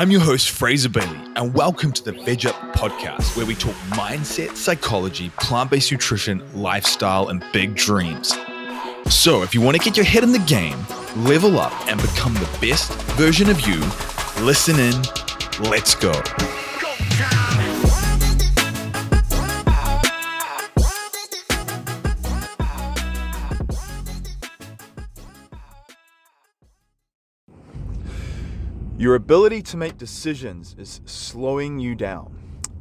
I'm your host, Fraser Bailey, and welcome to the Veg Up podcast, where we talk mindset, psychology, plant based nutrition, lifestyle, and big dreams. So, if you want to get your head in the game, level up, and become the best version of you, listen in. Let's go. Your ability to make decisions is slowing you down.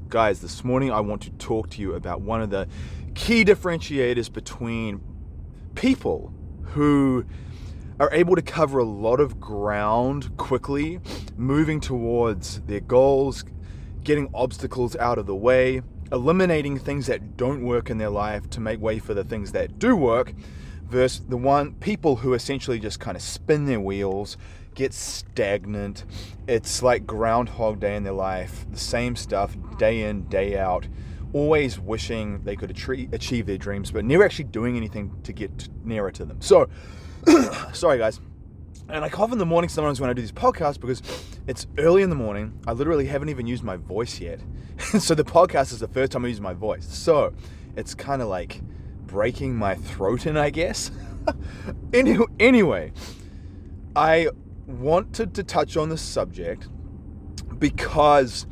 Guys, this morning I want to talk to you about one of the key differentiators between people who are able to cover a lot of ground quickly, moving towards their goals, getting obstacles out of the way, eliminating things that don't work in their life to make way for the things that do work, versus the one people who essentially just kind of spin their wheels, get stagnant. It's like Groundhog Day in their life, the same stuff day in, day out, always wishing they could achieve their dreams, but never actually doing anything to get nearer to them. So, sorry guys. And I cough in the morning sometimes when I do these podcasts because it's early in the morning. I literally haven't even used my voice yet. so the podcast is the first time I use my voice. So it's kind of like breaking my throat in, I guess. anyway, I wanted to touch on this subject because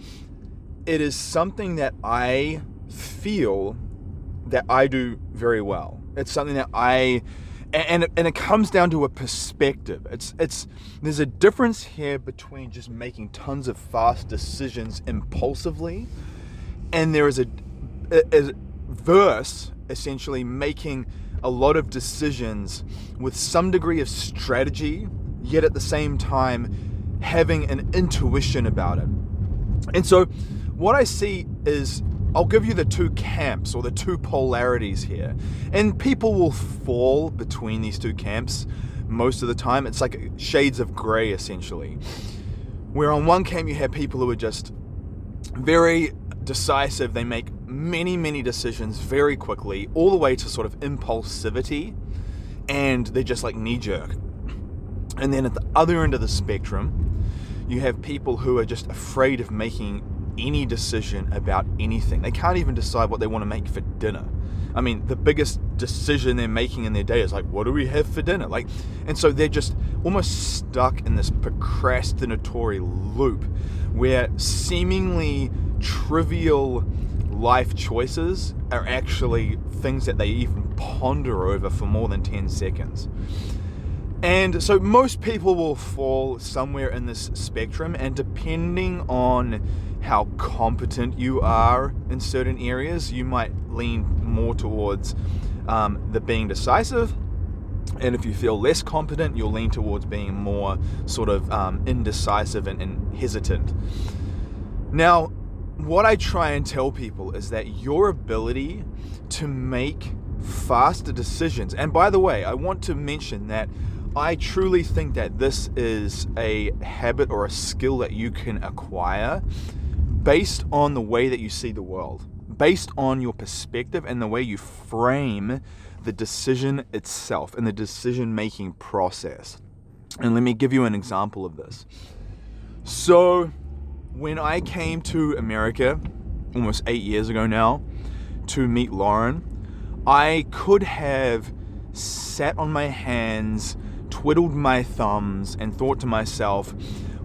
it is something that I feel that I do very well. It's something that I and it, and it comes down to a perspective. It's it's there's a difference here between just making tons of fast decisions impulsively, and there is a, a, a verse essentially making a lot of decisions with some degree of strategy yet at the same time having an intuition about it. And so, what I see is I'll give you the two camps or the two polarities here. And people will fall between these two camps most of the time. It's like shades of gray, essentially. Where on one camp, you have people who are just very decisive, they make many, many decisions very quickly, all the way to sort of impulsivity, and they're just like knee jerk. And then at the other end of the spectrum, you have people who are just afraid of making any decision about anything. They can't even decide what they want to make for dinner. I mean, the biggest decision they're making in their day is like, what do we have for dinner? Like, and so they're just almost stuck in this procrastinatory loop where seemingly trivial life choices are actually things that they even ponder over for more than 10 seconds. And so most people will fall somewhere in this spectrum, and depending on how competent you are in certain areas, you might lean more towards um, the being decisive. And if you feel less competent, you'll lean towards being more sort of um, indecisive and, and hesitant. Now, what I try and tell people is that your ability to make faster decisions, and by the way, I want to mention that I truly think that this is a habit or a skill that you can acquire based on the way that you see the world, based on your perspective and the way you frame the decision itself and the decision making process. And let me give you an example of this. So, when I came to America almost eight years ago now to meet Lauren, I could have sat on my hands twiddled my thumbs and thought to myself,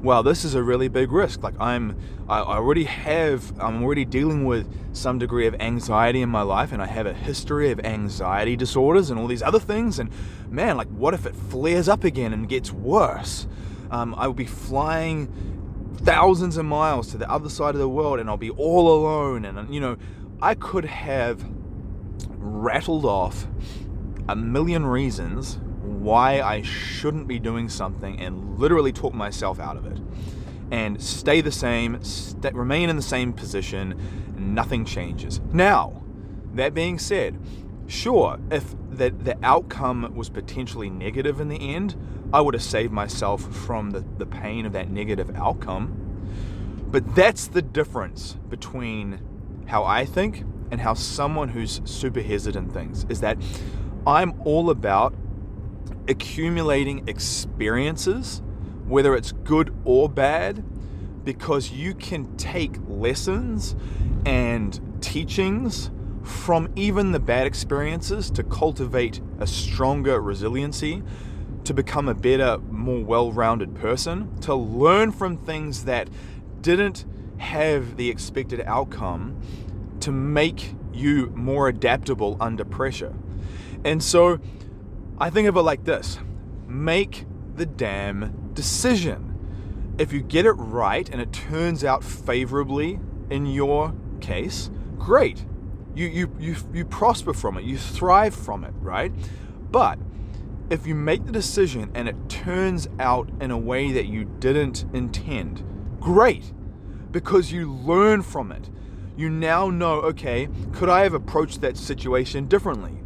wow, this is a really big risk. Like I'm, I already have, I'm already dealing with some degree of anxiety in my life, and I have a history of anxiety disorders and all these other things. And man, like, what if it flares up again and gets worse? Um, I will be flying thousands of miles to the other side of the world, and I'll be all alone. And you know, I could have rattled off a million reasons why I shouldn't be doing something and literally talk myself out of it and stay the same, remain in the same position, nothing changes. Now, that being said, sure, if the, the outcome was potentially negative in the end, I would have saved myself from the, the pain of that negative outcome. But that's the difference between how I think and how someone who's super hesitant thinks is that I'm all about accumulating experiences, whether it's good or bad, because you can take lessons and teachings from even the bad experiences to cultivate a stronger resiliency, to become a better, more well rounded person, to learn from things that didn't have the expected outcome, to make you more adaptable under pressure. And so I think of it like this make the damn decision. If you get it right and it turns out favorably in your case, great. You, you, you, you prosper from it, you thrive from it, right? But if you make the decision and it turns out in a way that you didn't intend, great, because you learn from it. You now know, okay, could I have approached that situation differently?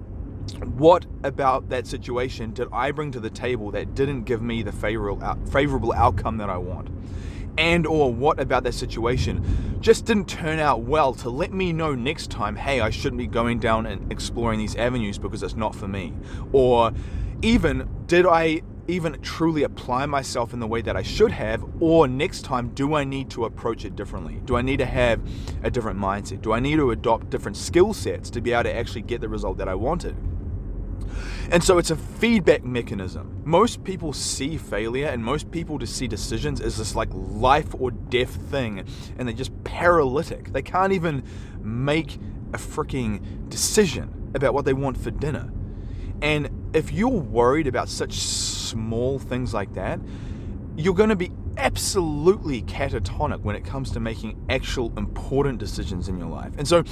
What about that situation did I bring to the table that didn't give me the favorable, favorable outcome that I want? and or what about that situation just didn't turn out well to let me know next time hey i shouldn't be going down and exploring these avenues because it's not for me? Or even did i even truly apply myself in the way that i should have? Or next time do i need to approach it differently? Do i need to have a different mindset? Do i need to adopt different skill sets to be able to actually get the result that i wanted and so it's a feedback mechanism. Most people see failure and most people to see decisions as this like life or death thing and they're just paralytic. They can't even make a freaking decision about what they want for dinner. And if you're worried about such small things like that, you're going to be absolutely catatonic when it comes to making actual important decisions in your life. And so,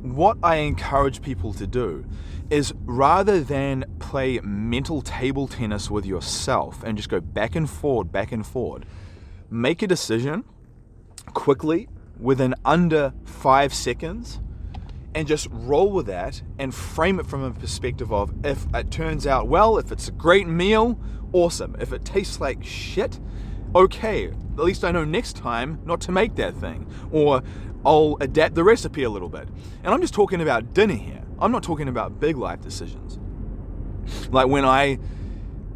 what I encourage people to do is rather than play mental table tennis with yourself and just go back and forward, back and forward, make a decision quickly within under five seconds and just roll with that and frame it from a perspective of if it turns out well, if it's a great meal, awesome. If it tastes like shit, okay, at least I know next time not to make that thing. Or I'll adapt the recipe a little bit. And I'm just talking about dinner here. I'm not talking about big life decisions. Like when I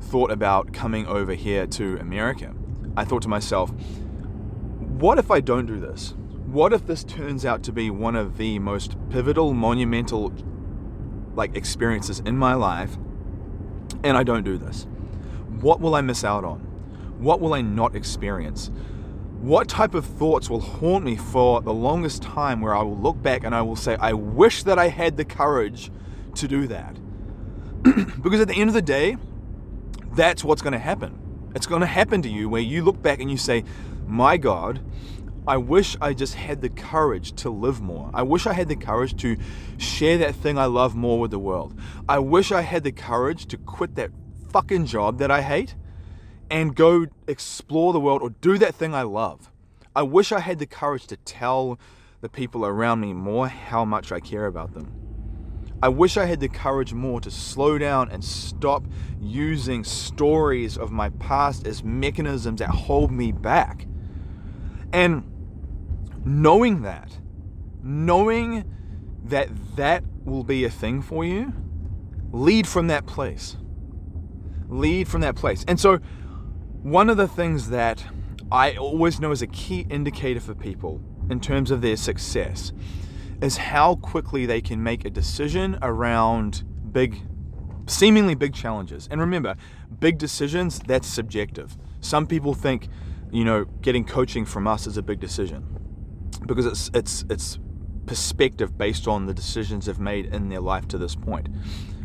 thought about coming over here to America, I thought to myself, what if I don't do this? What if this turns out to be one of the most pivotal, monumental like experiences in my life and I don't do this? What will I miss out on? What will I not experience? What type of thoughts will haunt me for the longest time where I will look back and I will say, I wish that I had the courage to do that. because at the end of the day, that's what's going to happen. It's going to happen to you where you look back and you say, My God, I wish I just had the courage to live more. I wish I had the courage to share that thing I love more with the world. I wish I had the courage to quit that fucking job that I hate and go explore the world or do that thing I love. I wish I had the courage to tell the people around me more how much I care about them. I wish I had the courage more to slow down and stop using stories of my past as mechanisms that hold me back. And knowing that, knowing that that will be a thing for you, lead from that place. Lead from that place. And so one of the things that I always know is a key indicator for people in terms of their success is how quickly they can make a decision around big, seemingly big challenges. And remember, big decisions, that's subjective. Some people think, you know, getting coaching from us is a big decision because it's it's it's perspective based on the decisions they've made in their life to this point.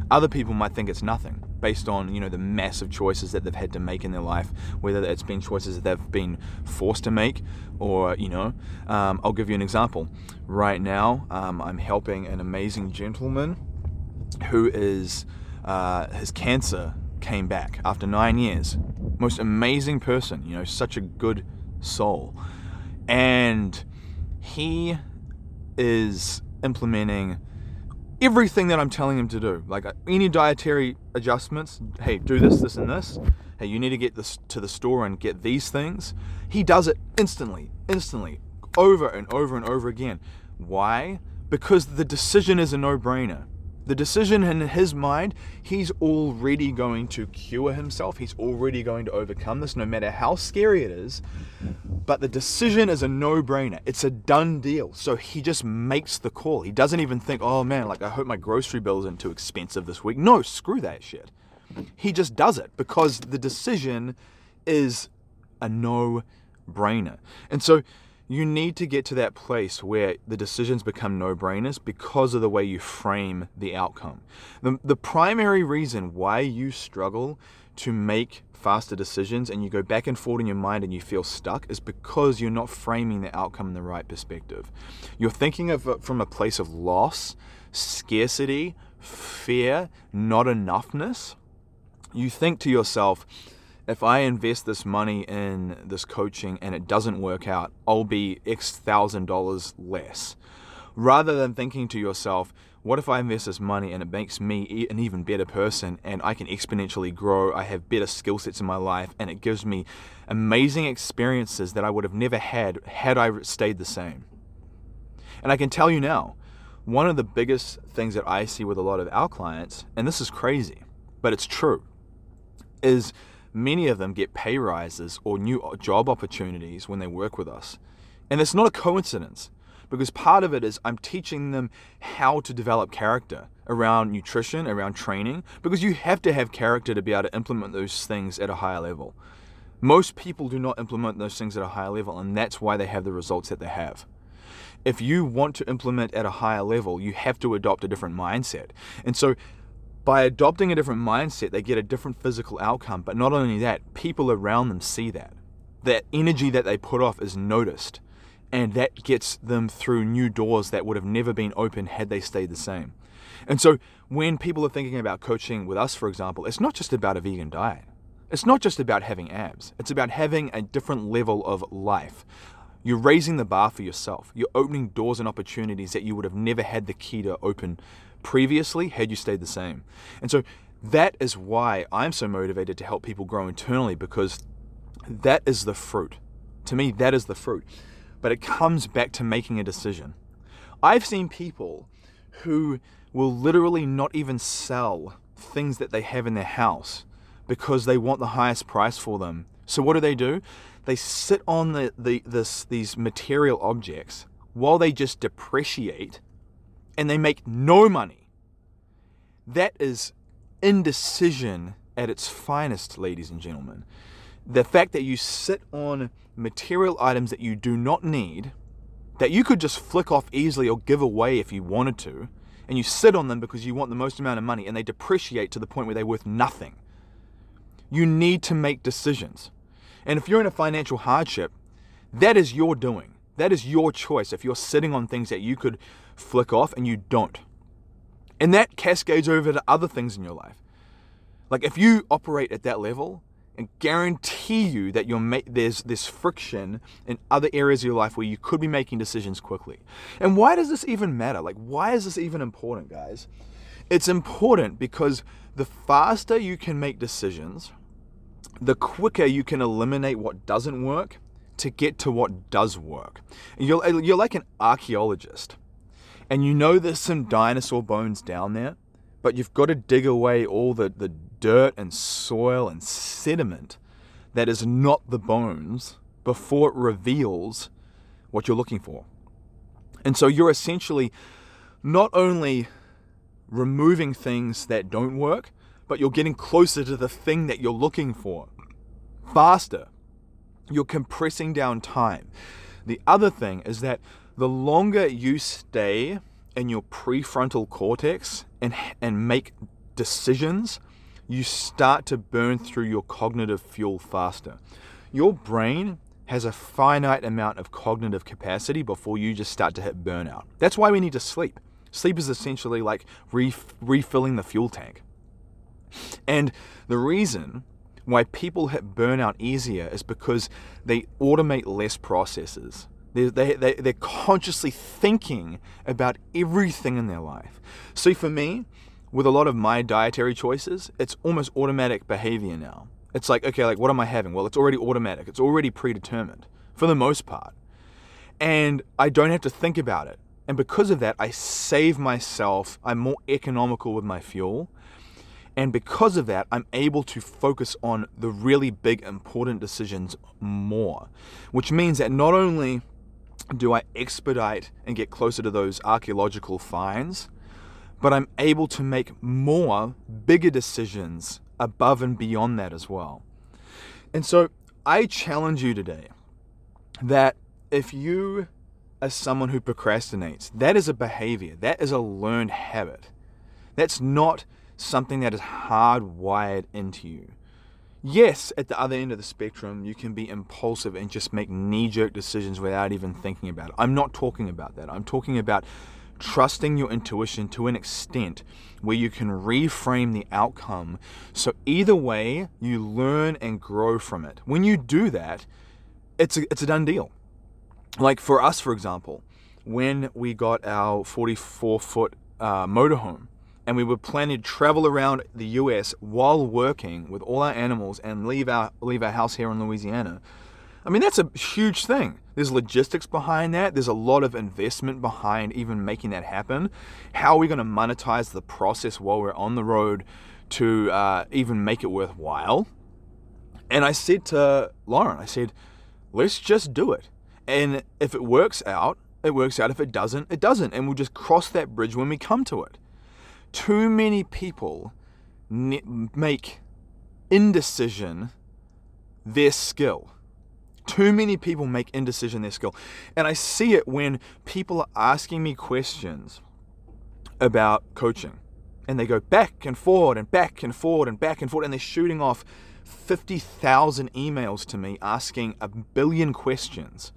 Other people might think it's nothing based on you know the massive choices that they've had to make in their life, whether it's been choices that they've been forced to make, or you know, um, I'll give you an example. Right now, um, I'm helping an amazing gentleman who is uh, his cancer came back after nine years. Most amazing person, you know, such a good soul, and he is implementing everything that I'm telling him to do. Like uh, any dietary adjustments, hey, do this, this, and this. Hey, you need to get this to the store and get these things. He does it instantly, instantly, over and over and over again. Why? Because the decision is a no brainer. The decision in his mind, he's already going to cure himself. He's already going to overcome this, no matter how scary it is. but the decision is a no-brainer. It's a done deal. So he just makes the call. He doesn't even think, "Oh man, like I hope my grocery bill isn't too expensive this week." No, screw that shit. He just does it because the decision is a no-brainer. And so you need to get to that place where the decisions become no-brainers because of the way you frame the outcome. The, the primary reason why you struggle to make faster decisions and you go back and forth in your mind and you feel stuck is because you're not framing the outcome in the right perspective. You're thinking of it from a place of loss, scarcity, fear, not enoughness. You think to yourself, if I invest this money in this coaching and it doesn't work out, I'll be X thousand dollars less. Rather than thinking to yourself, what if I invest this money and it makes me an even better person and I can exponentially grow? I have better skill sets in my life and it gives me amazing experiences that I would have never had had I stayed the same. And I can tell you now, one of the biggest things that I see with a lot of our clients, and this is crazy, but it's true, is many of them get pay rises or new job opportunities when they work with us. And it's not a coincidence because part of it is I'm teaching them how to develop character around nutrition, around training, because you have to have character to be able to implement those things at a higher level. Most people do not implement those things at a higher level, and that's why they have the results that they have. If you want to implement at a higher level, you have to adopt a different mindset. And so, by adopting a different mindset, they get a different physical outcome. But not only that, people around them see that. That energy that they put off is noticed and that gets them through new doors that would have never been open had they stayed the same. And so when people are thinking about coaching with us, for example, it's not just about a vegan diet. It's not just about having abs. It's about having a different level of life. You're raising the bar for yourself. You're opening doors and opportunities that you would have never had the key to open previously had you stayed the same. And so that is why I'm so motivated to help people grow internally because that is the fruit. To me, that is the fruit but it comes back to making a decision. I've seen people who will literally not even sell things that they have in their house because they want the highest price for them. So what do they do? They sit on the, the this these material objects while they just depreciate and they make no money. That is indecision at its finest, ladies and gentlemen the fact that you sit on material items that you do not need, that you could just flick off easily or give away if you wanted to, and you sit on them because you want the most amount of money and they depreciate to the point where they're worth nothing. You need to make decisions. And if you're in a financial hardship, that is your doing. That is your choice if you're sitting on things that you could flick off and you don't. And that cascades over to other things in your life. Like if you operate at that level, and guarantee you that ma- there's this friction in other areas of your life where you could be making decisions quickly. And why does this even matter? Like, why is this even important, guys? It's important because the faster you can make decisions, the quicker you can eliminate what doesn't work to get to what does work. You're, you're like an archaeologist, and you know there's some dinosaur bones down there, but you've got to dig away all the, the dirt and soil and sediment that is not the bones before it reveals what you're looking for. And so you're essentially not only removing things that don't work, but you're getting closer to the thing that you're looking for faster. You're compressing down time. The other thing is that the longer you stay in your prefrontal cortex and, and make decisions, you start to burn through your cognitive fuel faster. Your brain has a finite amount of cognitive capacity before you just start to hit burnout. That's why we need to sleep. Sleep is essentially like ref- refilling the fuel tank. And the reason why people hit burnout easier is because they automate less processes. They, they, they, they're consciously thinking about everything in their life. See, for me, with a lot of my dietary choices, it's almost automatic behavior now. It's like, okay, like what am I having? Well, it's already automatic. It's already predetermined for the most part. And I don't have to think about it. And because of that, I save myself. I'm more economical with my fuel. And because of that, I'm able to focus on the really big, important decisions more, which means that not only do I expedite and get closer to those archaeological finds, but I'm able to make more bigger decisions above and beyond that as well. And so I challenge you today that if you are someone who procrastinates, that is a behavior, that is a learned habit. That's not something that is hardwired into you. Yes, at the other end of the spectrum, you can be impulsive and just make knee jerk decisions without even thinking about it. I'm not talking about that. I'm talking about trusting your intuition to an extent where you can reframe the outcome. So either way, you learn and grow from it. When you do that, it's a, it's a done deal. Like for us, for example, when we got our 44 foot uh, motorhome, and we were planning to travel around the US while working with all our animals and leave our leave our house here in Louisiana. I mean, that's a huge thing. There's logistics behind that. There's a lot of investment behind even making that happen. How are we going to monetize the process while we're on the road to uh, even make it worthwhile? And I said to Lauren, I said, let's just do it. And if it works out, it works out. If it doesn't, it doesn't. And we'll just cross that bridge when we come to it. Too many people make indecision their skill too many people make indecision their skill. And I see it when people are asking me questions about coaching. And they go back and forward and back and forward and back and forward. And they're shooting off 50,000 emails to me asking a billion questions.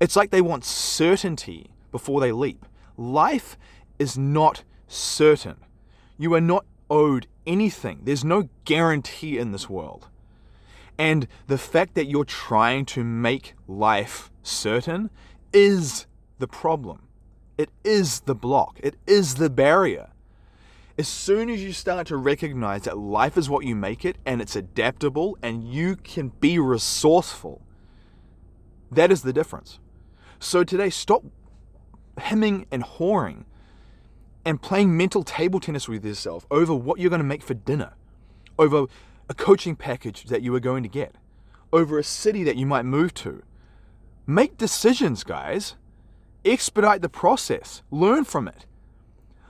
It's like they want certainty before they leap. Life is not certain. You are not owed anything, there's no guarantee in this world. And the fact that you're trying to make life certain is the problem. It is the block. It is the barrier. As soon as you start to recognize that life is what you make it and it's adaptable and you can be resourceful, that is the difference. So today, stop hemming and hawing and playing mental table tennis with yourself over what you're going to make for dinner, over a coaching package that you are going to get, over a city that you might move to. Make decisions, guys. Expedite the process, learn from it.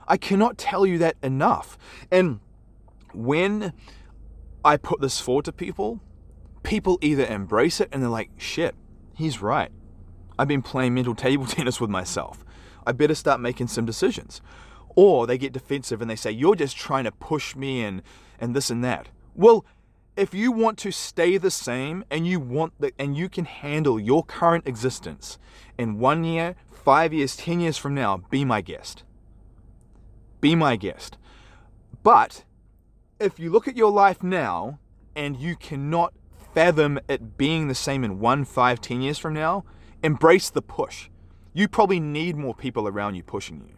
I cannot tell you that enough. And when I put this forward to people, people either embrace it and they're like, shit, he's right. I've been playing mental table tennis with myself. I better start making some decisions. Or they get defensive and they say, you're just trying to push me and, and this and that. Well, if you want to stay the same and you want the, and you can handle your current existence in one year, five years, ten years from now, be my guest. Be my guest. But if you look at your life now and you cannot fathom it being the same in one, five, ten years from now, embrace the push. You probably need more people around you pushing you.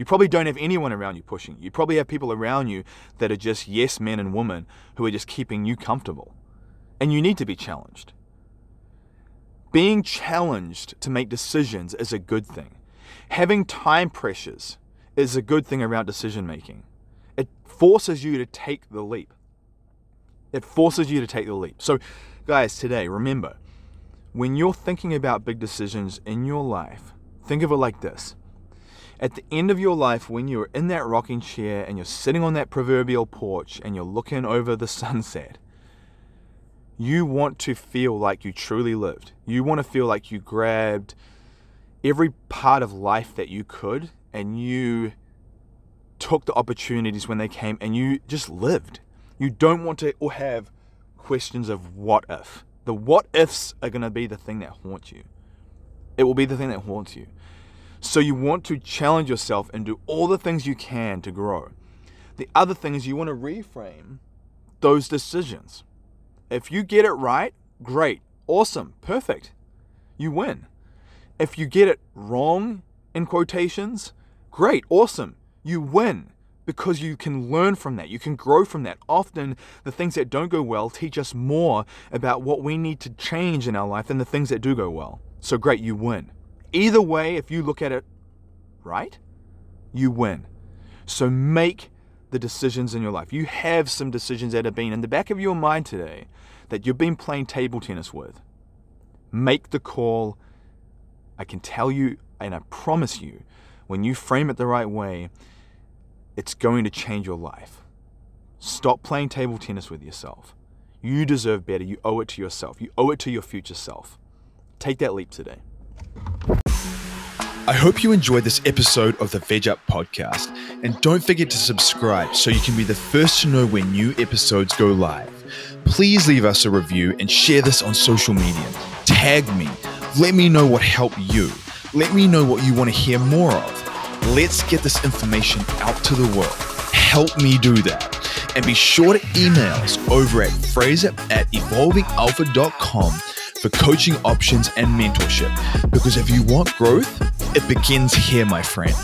You probably don't have anyone around you pushing you. Probably have people around you that are just yes men and women who are just keeping you comfortable. And you need to be challenged. Being challenged to make decisions is a good thing. Having time pressures is a good thing around decision making. It forces you to take the leap. It forces you to take the leap. So, guys, today, remember when you're thinking about big decisions in your life, think of it like this at the end of your life, when you're in that rocking chair and you're sitting on that proverbial porch and you're looking over the sunset, you want to feel like you truly lived. You want to feel like you grabbed every part of life that you could and you took the opportunities when they came and you just lived. You don't want to or have questions of what if. The what ifs are going to be the thing that haunts you. It will be the thing that haunts you. So you want to challenge yourself and do all the things you can to grow. The other thing is you want to reframe those decisions. If you get it right, great, awesome, perfect. You win. If you get it wrong, in quotations, great, awesome, you win because you can learn from that. You can grow from that. Often, the things that don't go well teach us more about what we need to change in our life than the things that do go well. So, great, you win. Either way, if you look at it right, you win. So make the decisions in your life. You have some decisions that have been in the back of your mind today that you've been playing table tennis with. Make the call. I can tell you, and I promise you, when you frame it the right way, it's going to change your life. Stop playing table tennis with yourself. You deserve better. You owe it to yourself. You owe it to your future self. Take that leap today. I hope you enjoyed this episode of the Veg Up podcast. And don't forget to subscribe so you can be the first to know when new episodes go live. Please leave us a review and share this on social media. Tag me. Let me know what helped you. Let me know what you want to hear more of. Let's get this information out to the world. Help me do that. And be sure to email us over at fraser at evolvingalpha.com for coaching options and mentorship. Because if you want growth, it begins here, my friend.